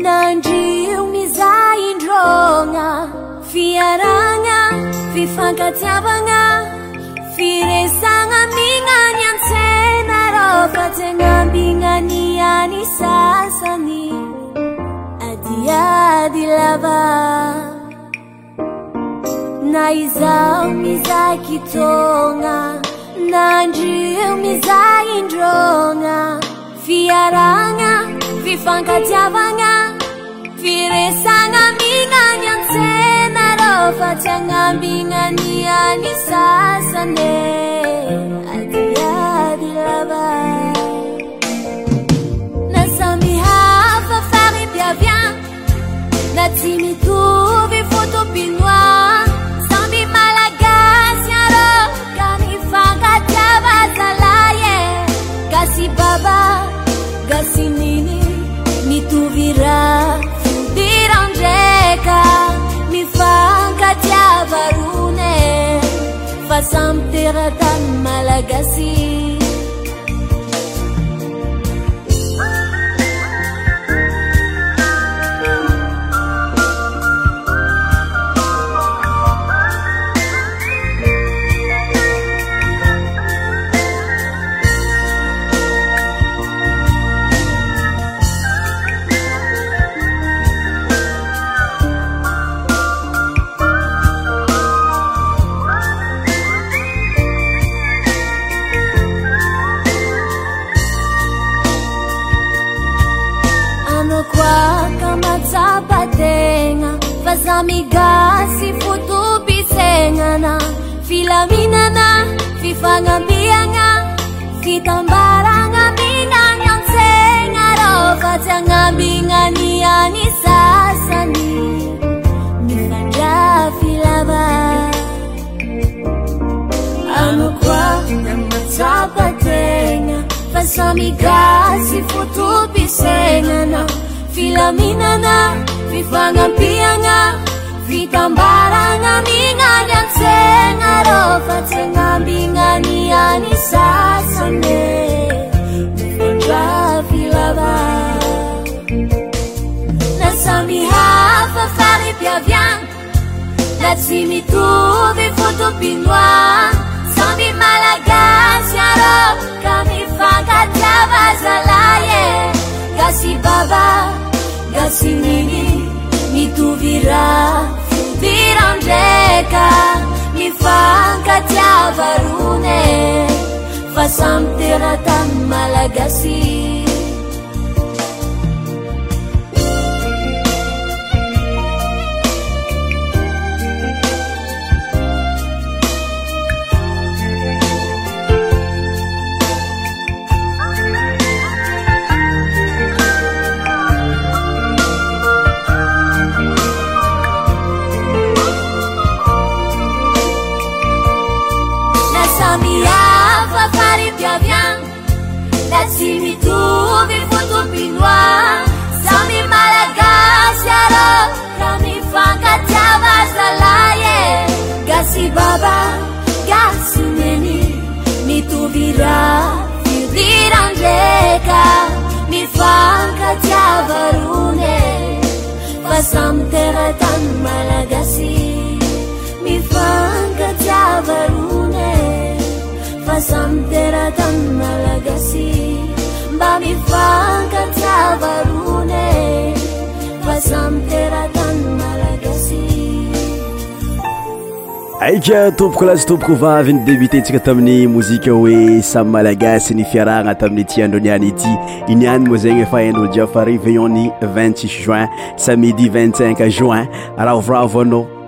nandrio miza indrona fiaragna fifankatiavagna firesana mignany ansena ra katsenambinaniany sasany adiady lava na izao mizakitona nandrio mizaindrona fiarana fifankatiavagna firesangaminany ansenarôfatianabinany ani sasane didilava nasamihafafare biavia natimikovy foto ino ¡Gracias! gaiaga fitambarangangan yan sengarofatagambinganniani sasani iajafilaba anukua yan macapatenga pasamigasifutupisengaa filaminaa fiangaiaa bambarangami ngadansengaro facengambingani ani sa same ailaa nasamihapefari biavian nasi mituvi futupinua sami malagasiaro kami fakatavazalaye gasi baba gasi mini mituvira virandeka i fankatavarune fasamtenata malagasi si mituvi futupinua sami malagasaro ka mi fankacavaslalaye gasi baba gasineni mituvira irirangeka mifankacavarune pasamteratan malagasi mifankacavarune sahaika tompoko lazy tompoko vavy ny debitentsika tamin'ny mozika hoe samy malagasy ny fiarahgna tamin'nyti andreo niany ity inyany moa zegny efahaindro jiafarivelon-ni 2i6 juin samidi 25 juin arahavoravoanao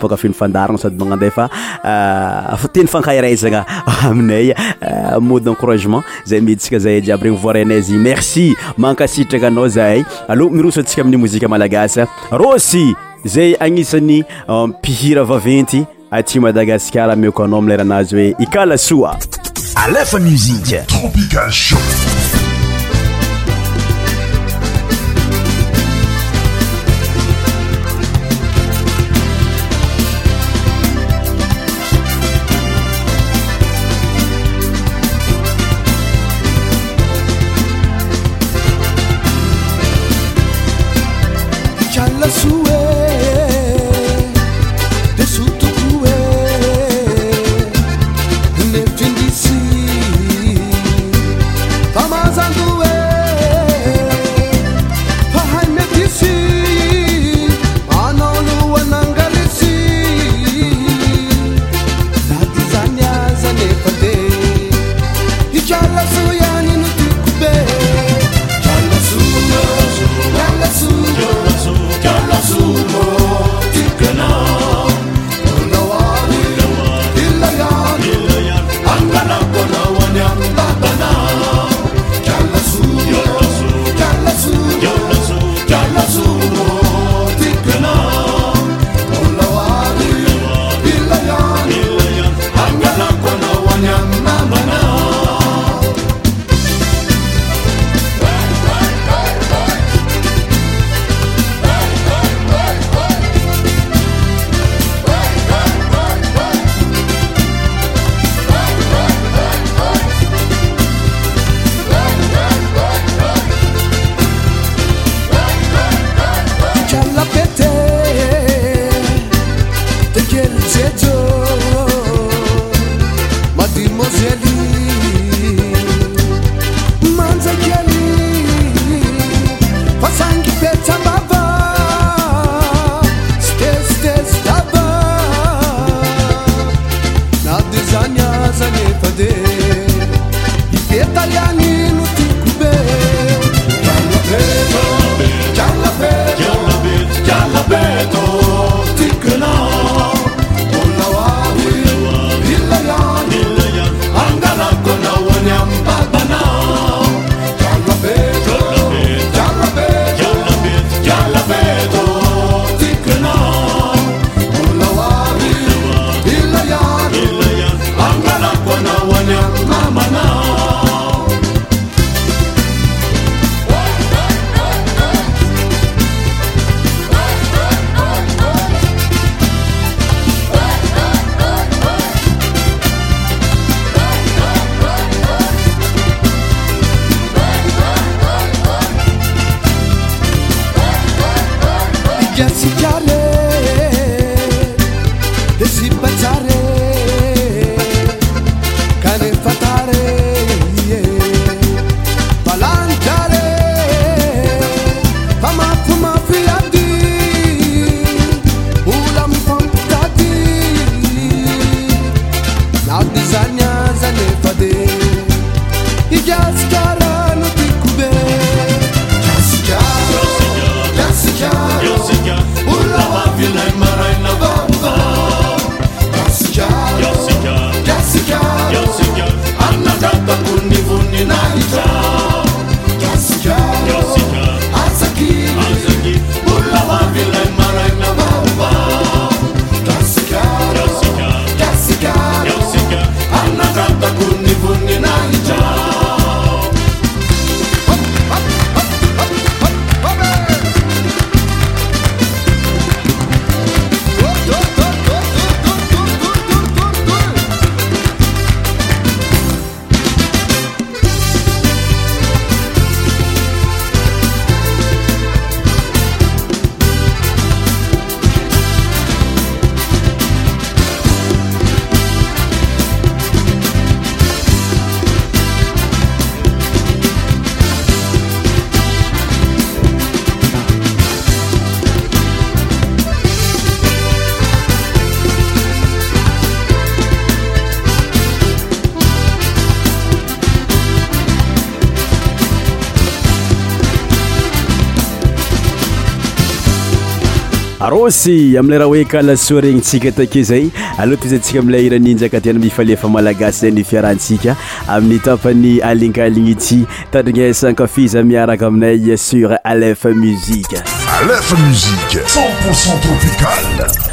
fakafino fandarana sady manandefa euh, teny fankairezana aminay euh, mode encouragement zay midtsika zay jiaby regny vorainaaizy merci mankasitraka anao zay alo mirosoantsika amin'ny mozika malagasy rosy zay agnisany euh, pihira vaventy ati madagasicar miko nao mileranazy hoe ikalasoa alefamusiketrpicalh azul rosy aminle raha hoe kalasoa regnintsika take zay alohatiizantsika amiley iraninjaka tina mifalefa malagasy zay nifiarahantsika amin'ny tapany alinkalignyty tadrignesankafiza miaraka aminay sur alefa muzike alefa muzike c0ntporcent tropikale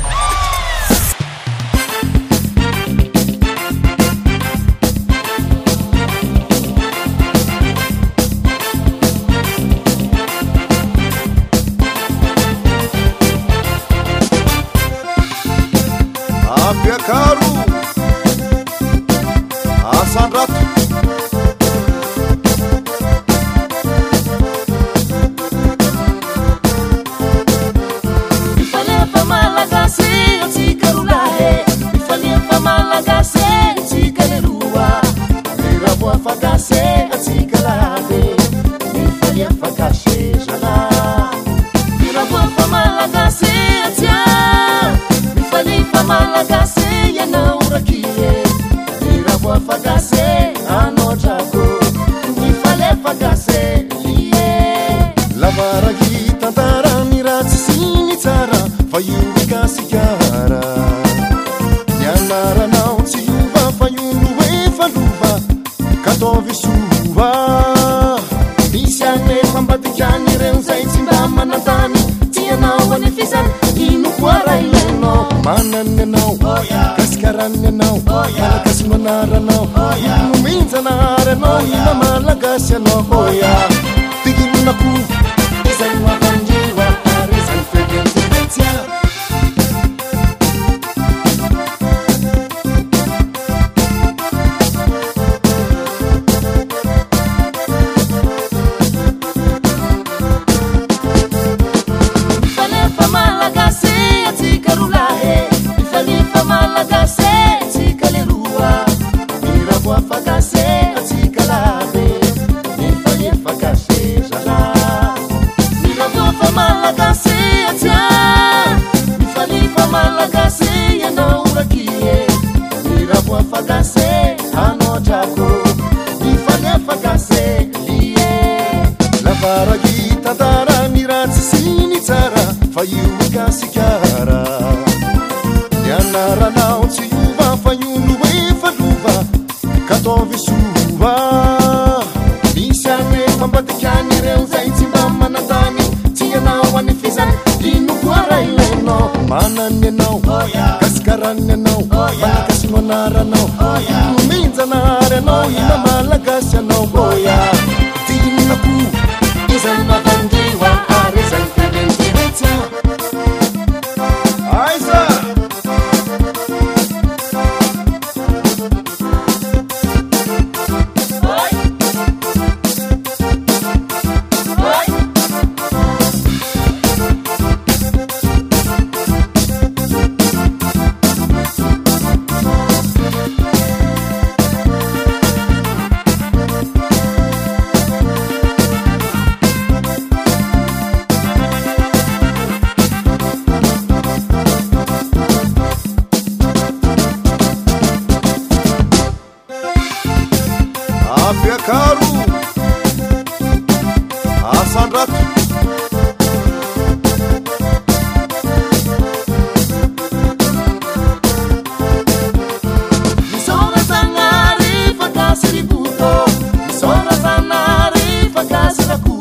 aakto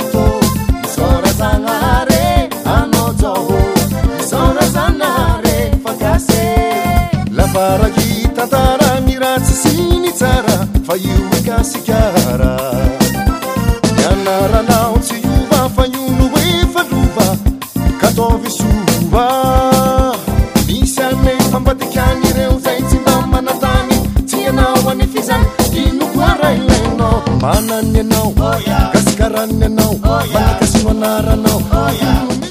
misorazanare anaoza misorazanare faase labaraky tantara miratsisiny tsara fai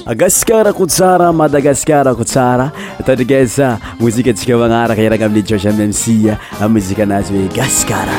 agaskar ko sara madagasarko sara ataika mozikaatsika manaraka irana amiy josmmsia a mozika anazy hoe gasarm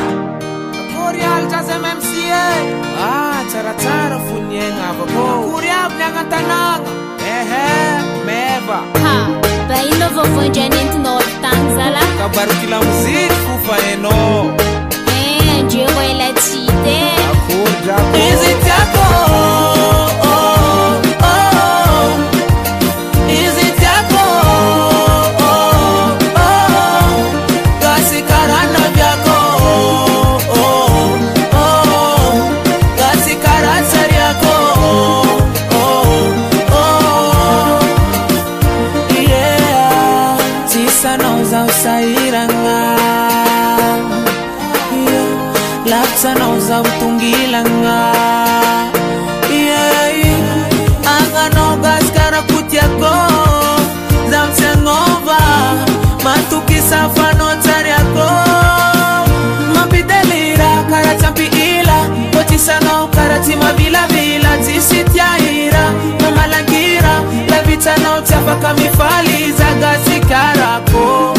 tanauchapakamifali za gazi karaku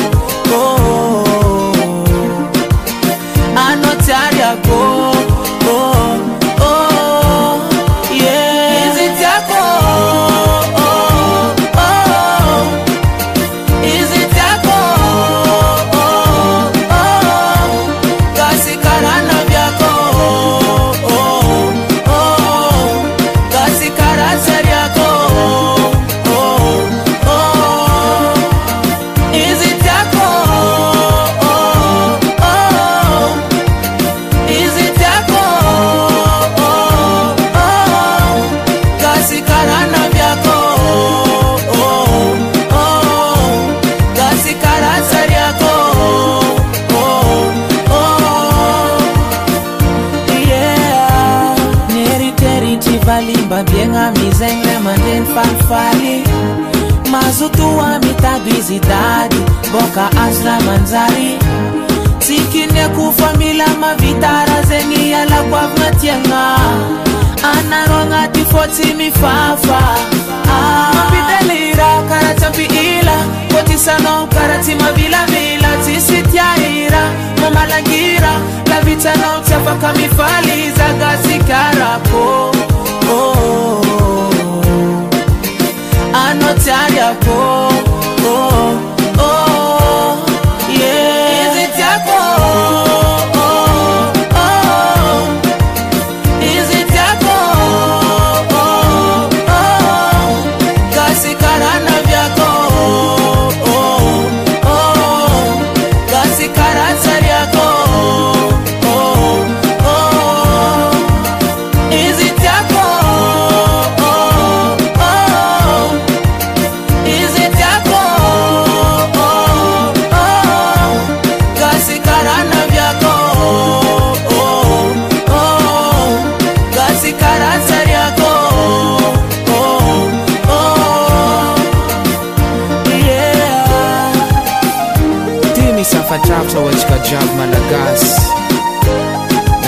aoatsika jiaby madagasy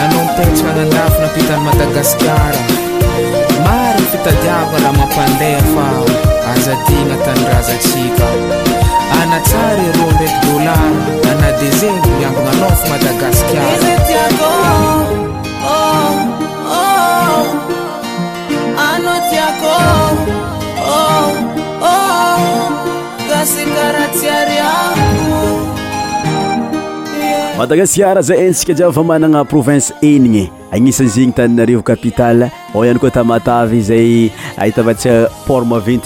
anao mipetrana andafinapitany madagasikara mary fitadiavaraha mompandeha fa azadina tany razatsika anatsary rombaky dolara anadezeny miambo manafa madagasikaraztiako oh, oh, oh. anao tiako gasi kara tsiaryamo madagaskar zay ntsikajia fa manana province eniny aninapimadagasaatstia iryrvinc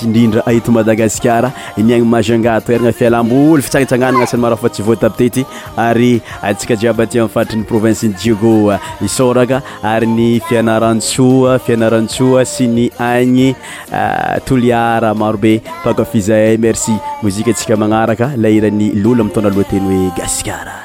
sy ny yareeiarkmytna ah, loateyoega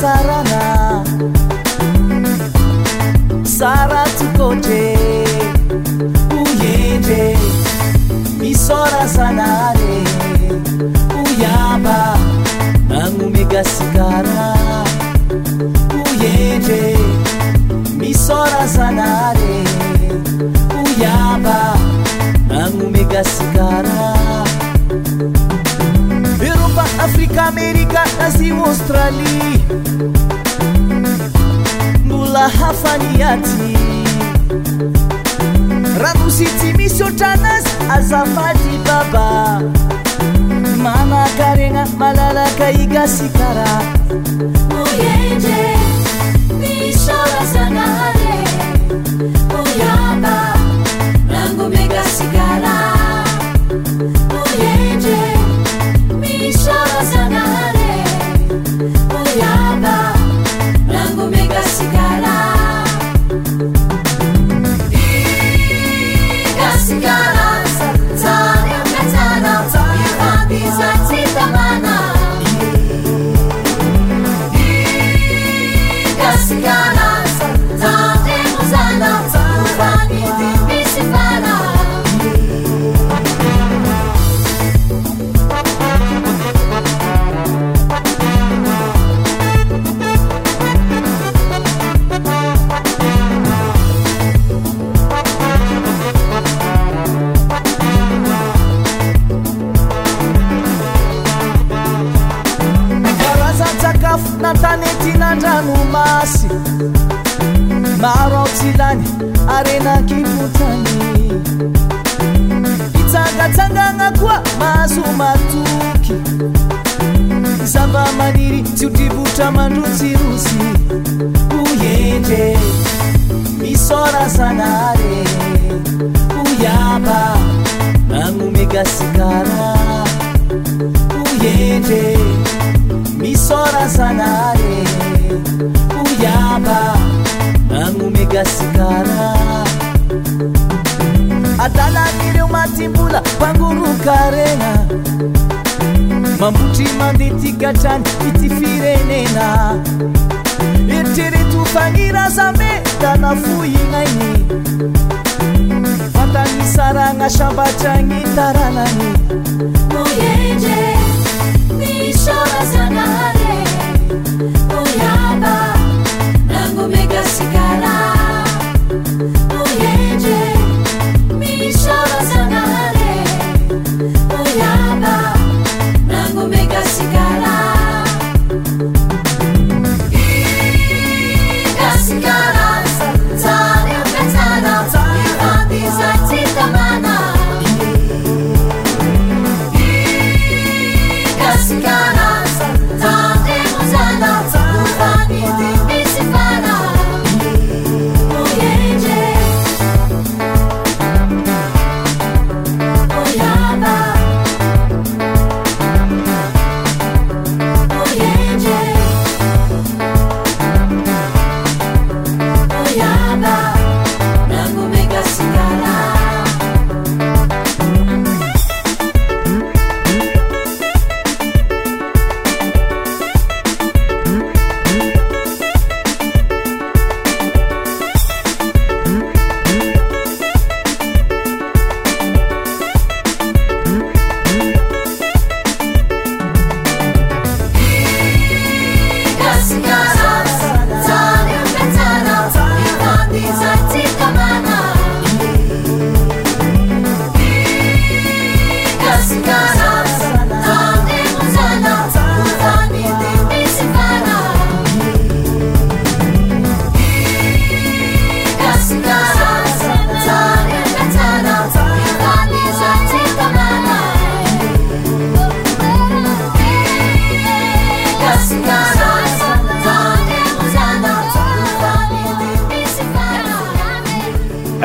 sarana sara tikote uyende misora sanare uyamba nangumigasikara uyende misora sanare uyamba nangumigasikara iwostrali mula hafaniati ramusitimiso tanas azamadi baba mama karengan malalakaigasikara ambotry mandetigatrany ity firenena enitreretoofagny razameta na fohinay fantanysaragna sambatragny taranany e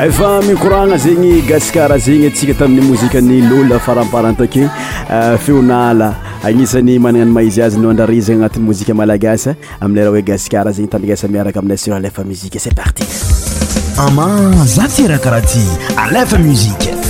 efa mikouragna zegny gasikara zegny antsika tamin'ny mozika ny lola faramparantake eh, feonala agnisan'ny manana ny maizy azy no andrare zigny agnatin'ny mozika malagasa amin'eraha hoe gasikara zegny tandragasa miaraka aminay sir alefa muzike c'est parti ama za tira karaha ty alefa muzike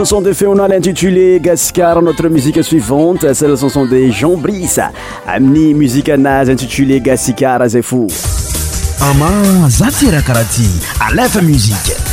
anson des feonal intitulé gasicar notre musique suivante cele canson des jean brisa amni musice naz intitulé gasicarase fou ama zatiracarati alef musiqe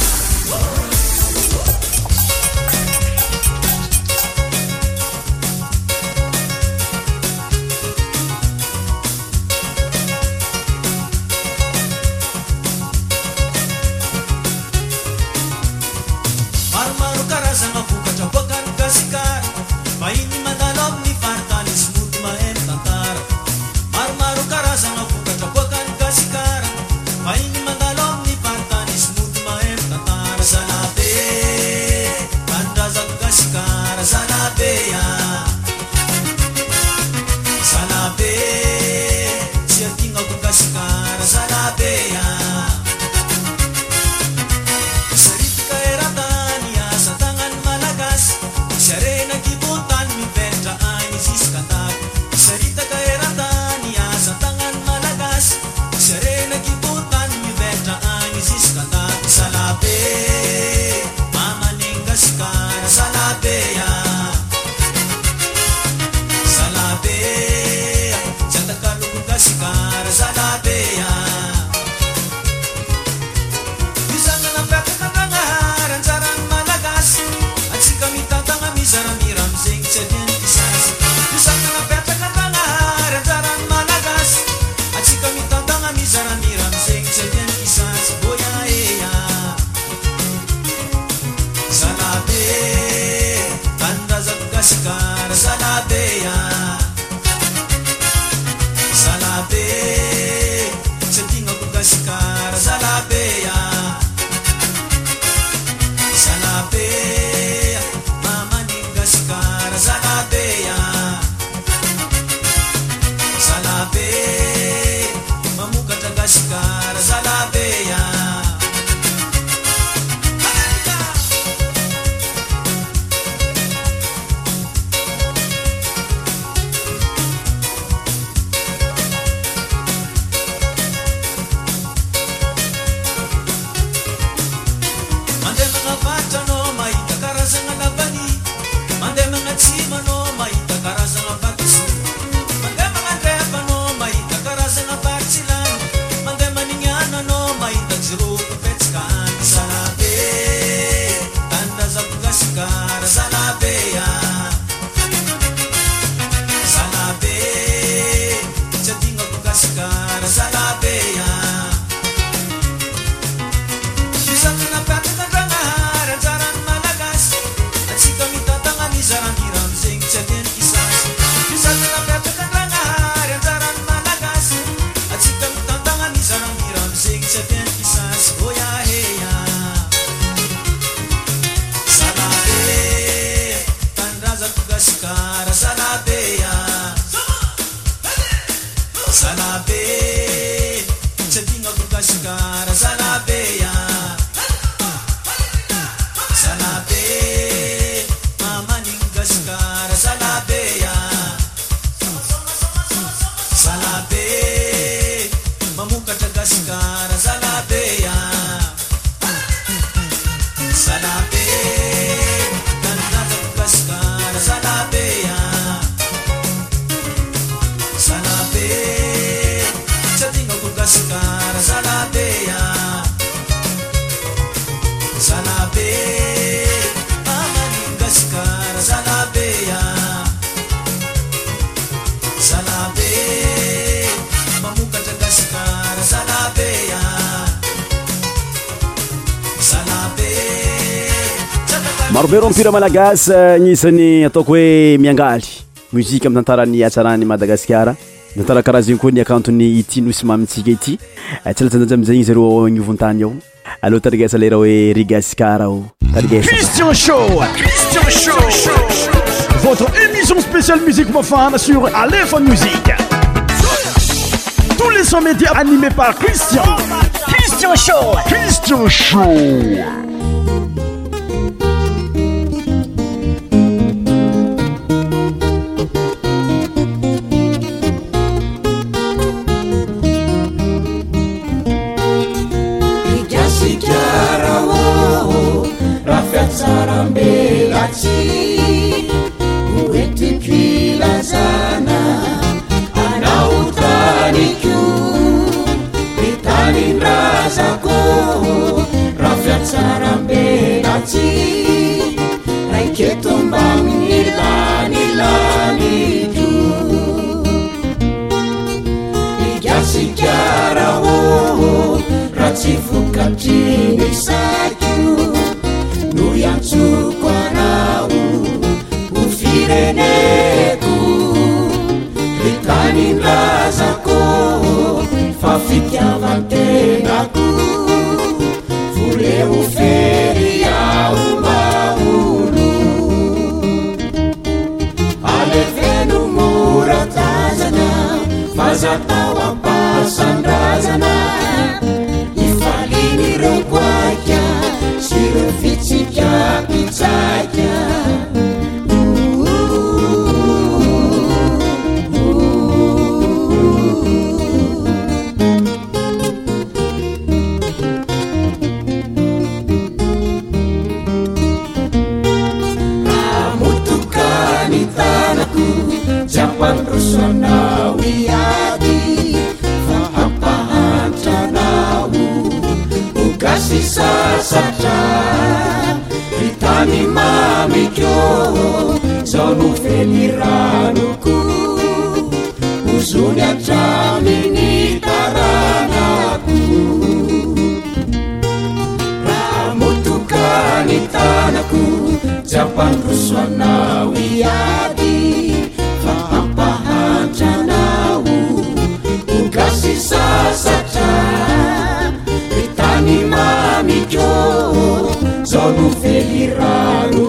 fira malagasa gn'isan'ny eh, ataoko hoe miangaly muzike am'y tantarany atsarany madagasikara tantara karaha zegny koa niakantony ity nosy mamintsika ity eh, tsy alatsanjajy amizagny zareo ni ovontany ao alôa tarigesa leraha hoe rigasikar ao tarigeristiensosins tsarambelatsy no etypilazana anaotaniko itaninrazako raha viatsarambelatsy raike tomba milanilaniko mikasikarahoô raa tsy vokatry nisa neko itaninrazako fa fitiavantenako voreo fery ao maolo ameveno morantazana fazatao ampasandrazana fediranuku usuniacamini taranaku amutukanitanaku japan ruswa nauiati kapapahacanau unkasisasaca itanimanijo salufediranu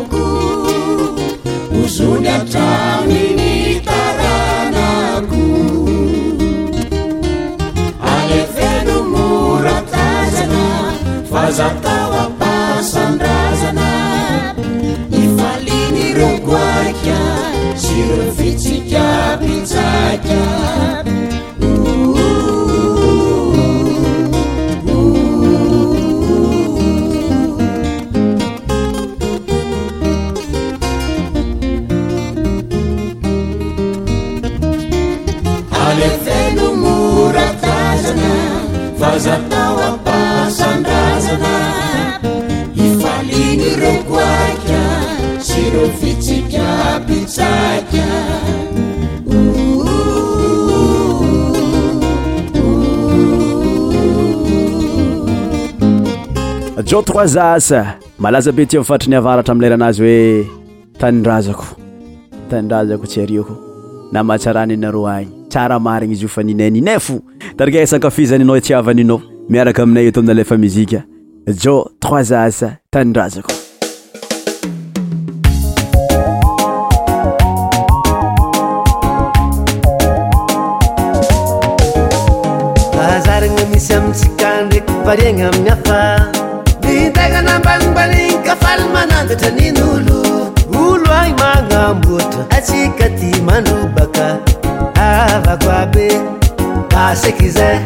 traminy taranako alefeno moratazana fazatao ampasandrazana nifaliny rogoaika sy re fitsika mpitsaka atao ampasandrazana ifaliny re ko aka sy re fitsika pitsaka jotroizasa malaza be ty min' fatrany avaratra mny laranazy hoe tanindrazako tanindrazako tsy arioko namahatsarany anareo agny tsara marigna izy io fa ninayninafo tarikaisankafizaninao itsy avaninao miaraka aminay eto ainalafa mizika jo troizaza tanyrazako paazarana misy aminntsykandraky pariana aminafa mitana nambanimbalinaka faly manandatra nin'olo olo ay manamboatra atsika ty manobaka avako aby agarrar se quiser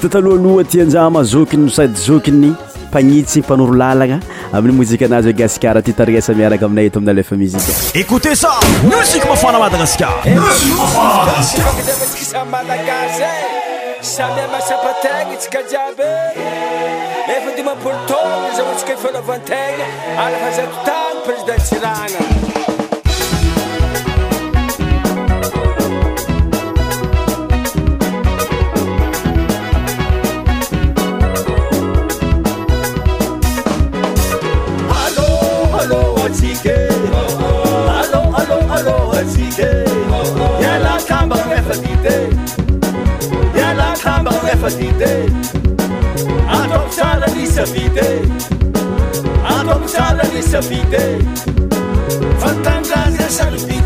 tatalohaloha ti anza mazokiny nosady zokiny mpanitsi mpanoro lalagna amin'ny mozika anazy hoe gasikar ty tariasa miaraka aminay t amina lefa mizika écoute sa mozikmafana madagaskaré יילתהמרזפתיד אבובתללישפיד אבובתללישפידי פתגזשלי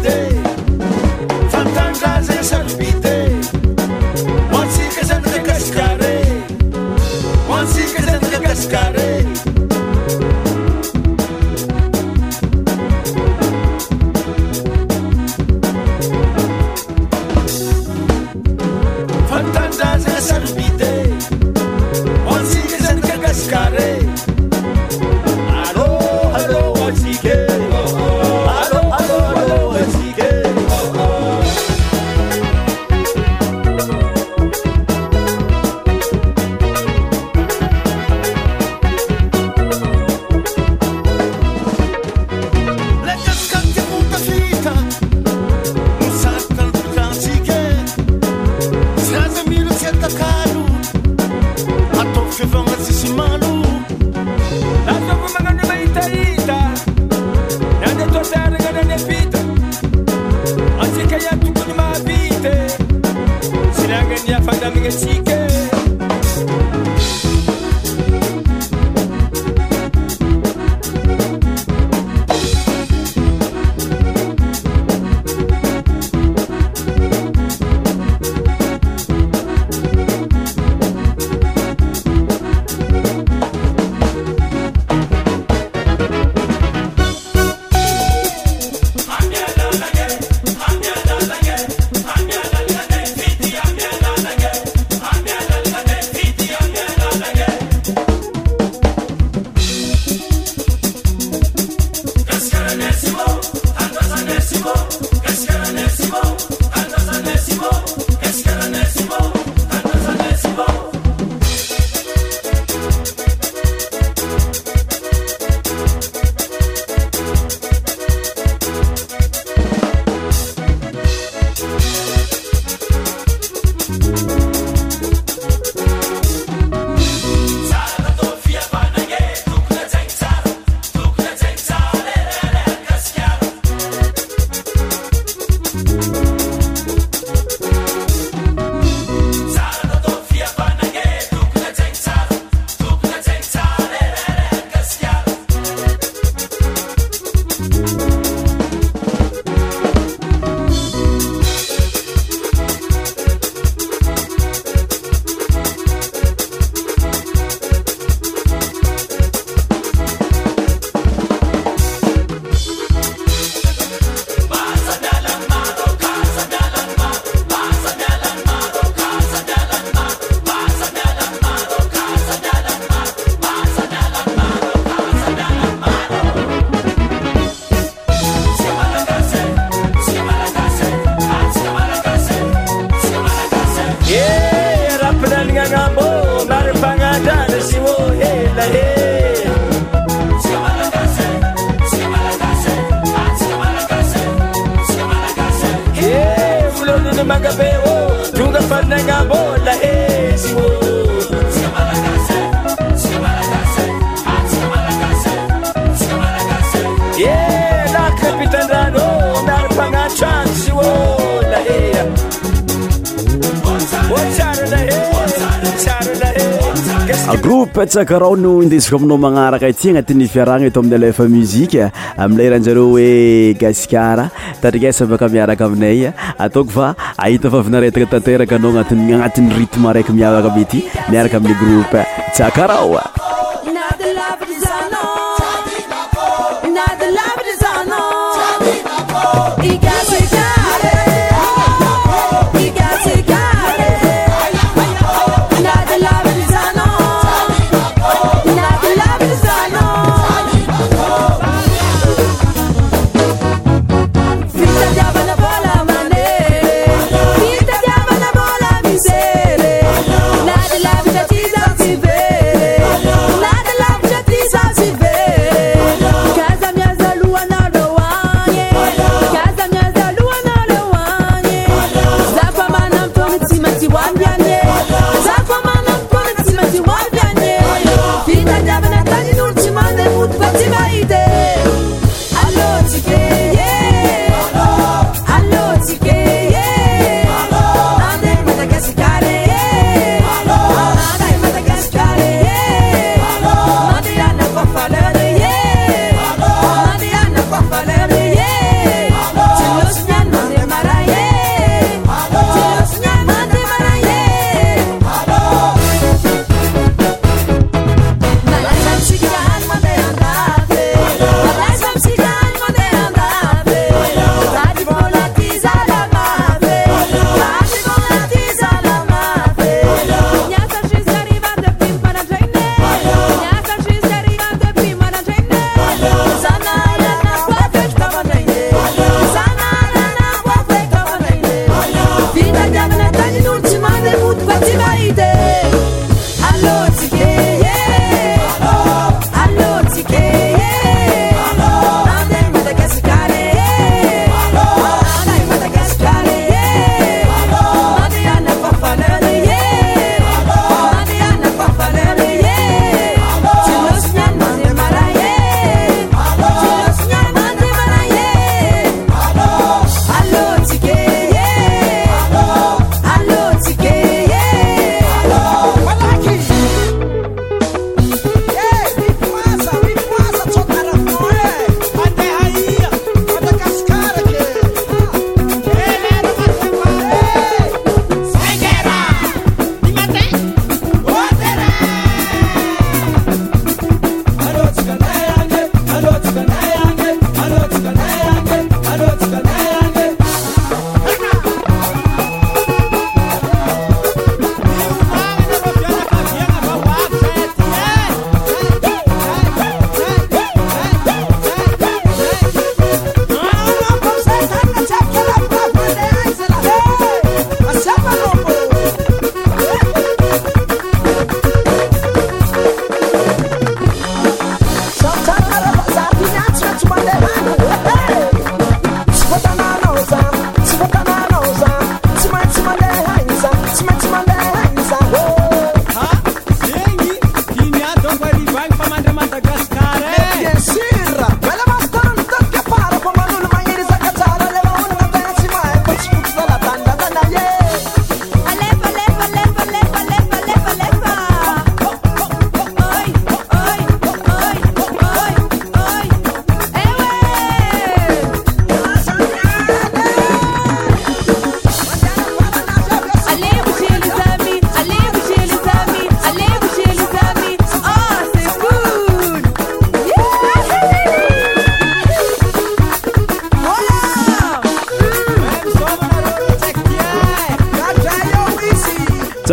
sakarao no indesika aminao manaraka aty agnatin'ny fiaragna eto ami'ny alaefa muzika amilay raha njareo hoe gasikara tarikasavaka miaraka aminay ataoko fa ahita fa vinaretaka tanteraka anao anati agnatin'ny ritme raiky miavaka mety miaraka amin'ny groupe tsakaraoa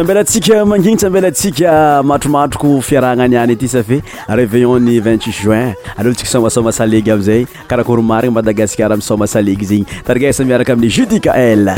ambelatsika manginy tsy ambelatsika matromatroko fiarahagna anyany ity safe reveillon ny 28 juin aloantsika somasoma saleg amizay karakory marigna madagasikara aminny soma salege zegny tarigasa miaraka amin'ny judi cael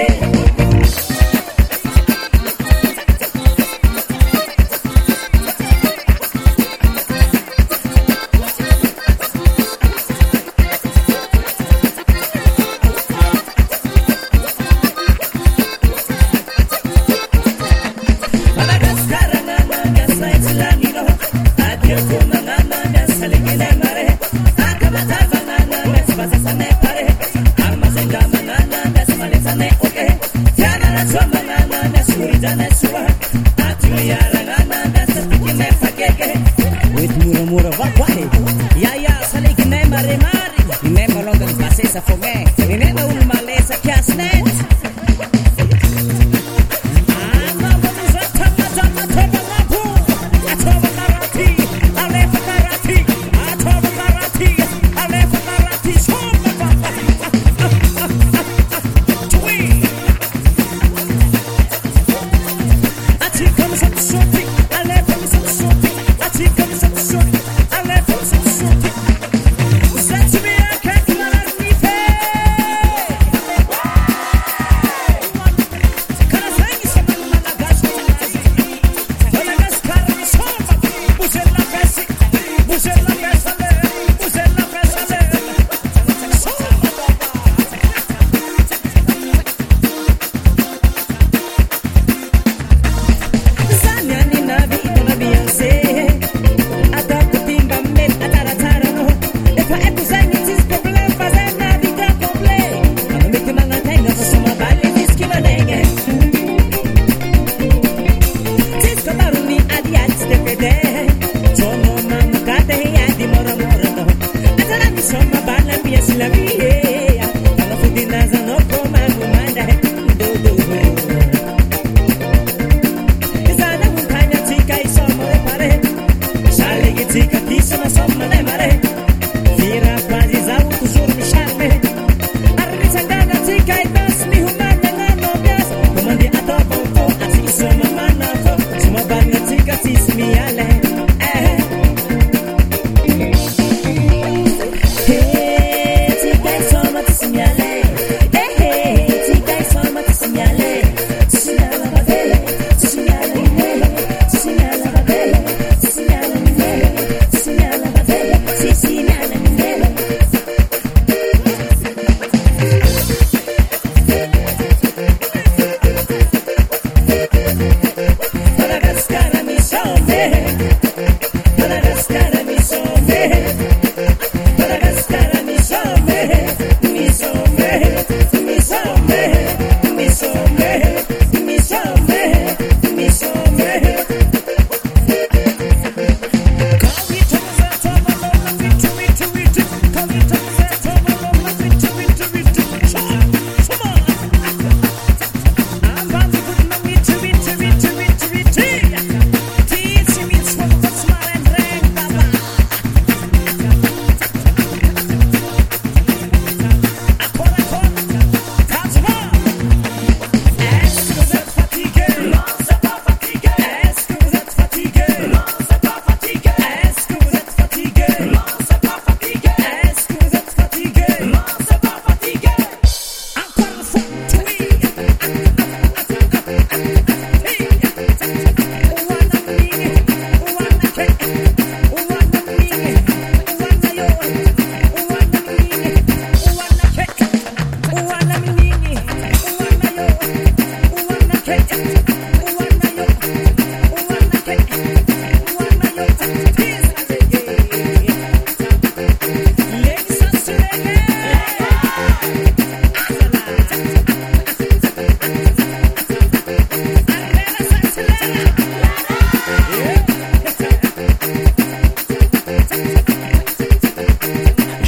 Hey.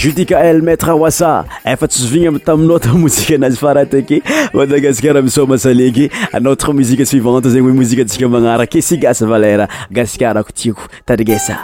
judi kael matre wasaa efa tsysovigna taminota mozika anazy faratake madagasikara amiso ma saleky anotre mozike suivante zegny hoe mozika atsika magnarake sy gasa valere gasikara ko tiako tarigesa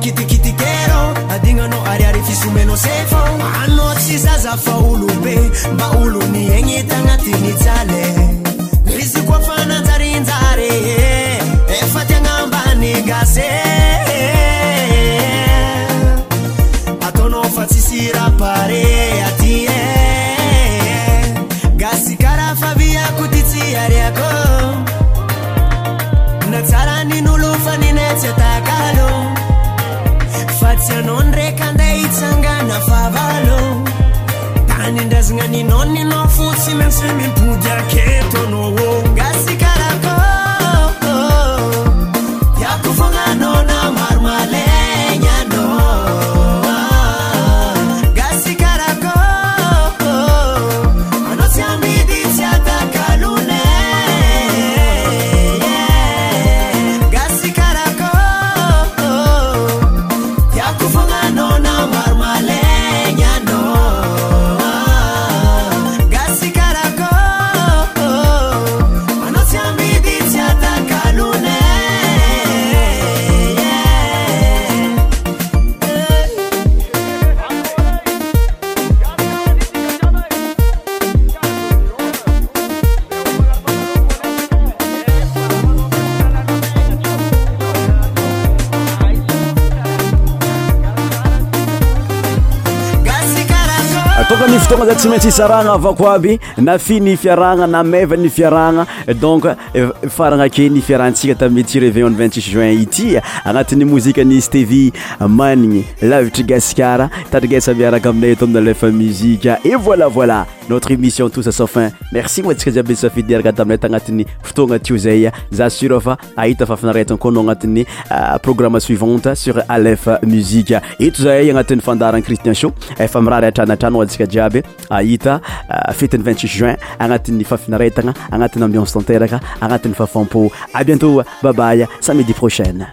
kitikiti kerô adignanao aryary fisomena se fa anao tsy zaza fa olobe mba olonny hegny tagnatinyjale izy koa fanajarinjaree efa ty agnambany gase ataonao fa tsysyraparea sɛ mempogya kɛtɔ no wɔ tsy maintsy sarahna avako aby na finy fiaragna namevany fiaragna donc farana ake nyfiaratsika tami iny anatiy moiy staiyitry aakaaay oiy e ooésa aita fitiny 26 juin agnatiny fafina raitagna agnatiny ambionstanteraka agnatiny fafampo a bientôt babaia samedi prochaine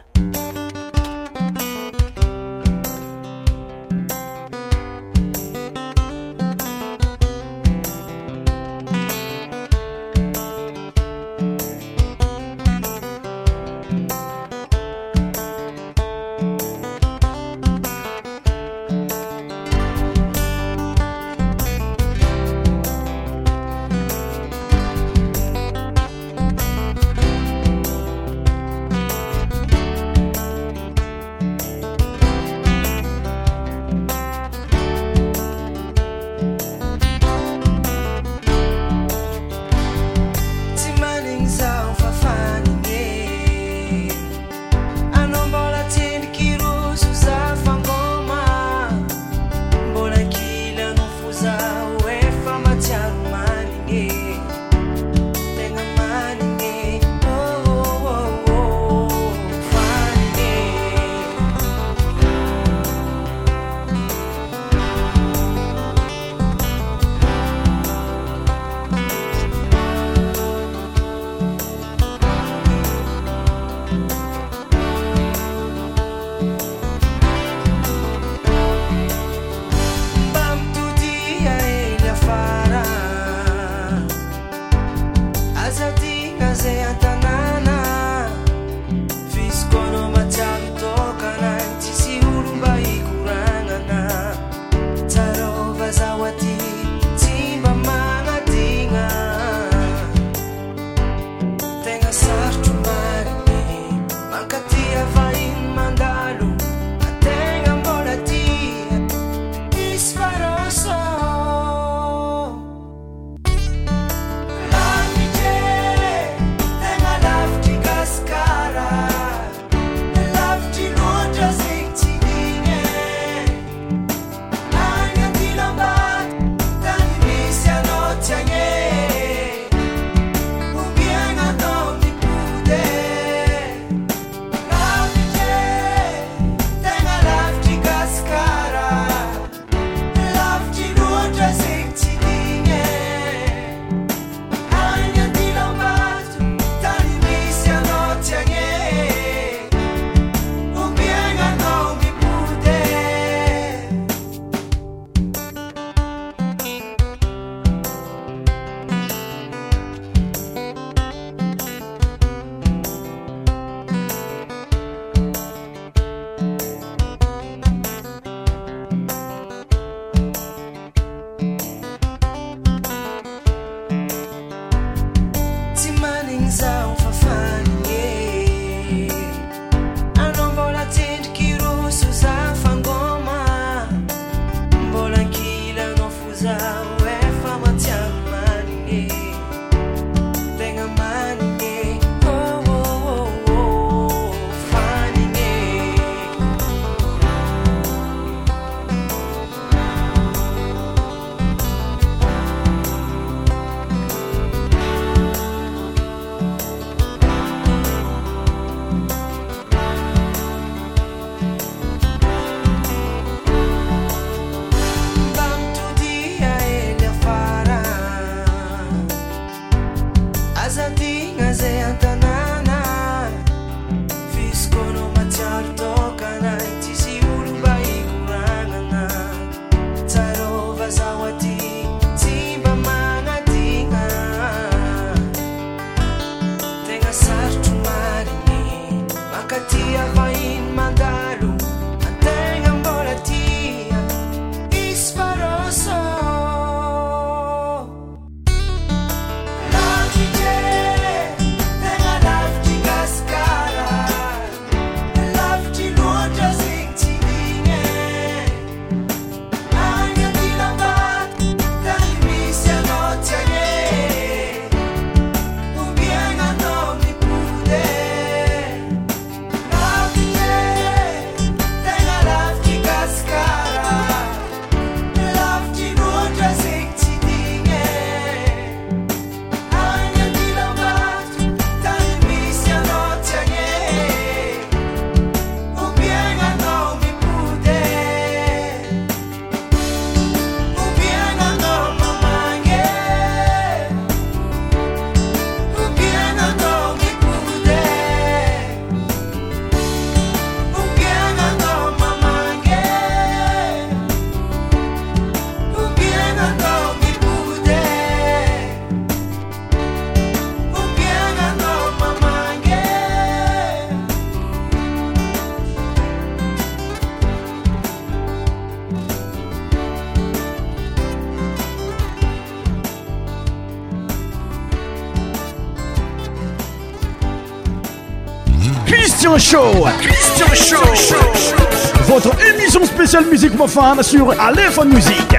Christian Show. Christian Show. Votre émission spéciale musique profane sur Aléphone Musique.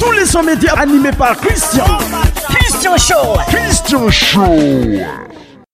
Tous les sons médias animés par Christian. Christian Show. Christian Show.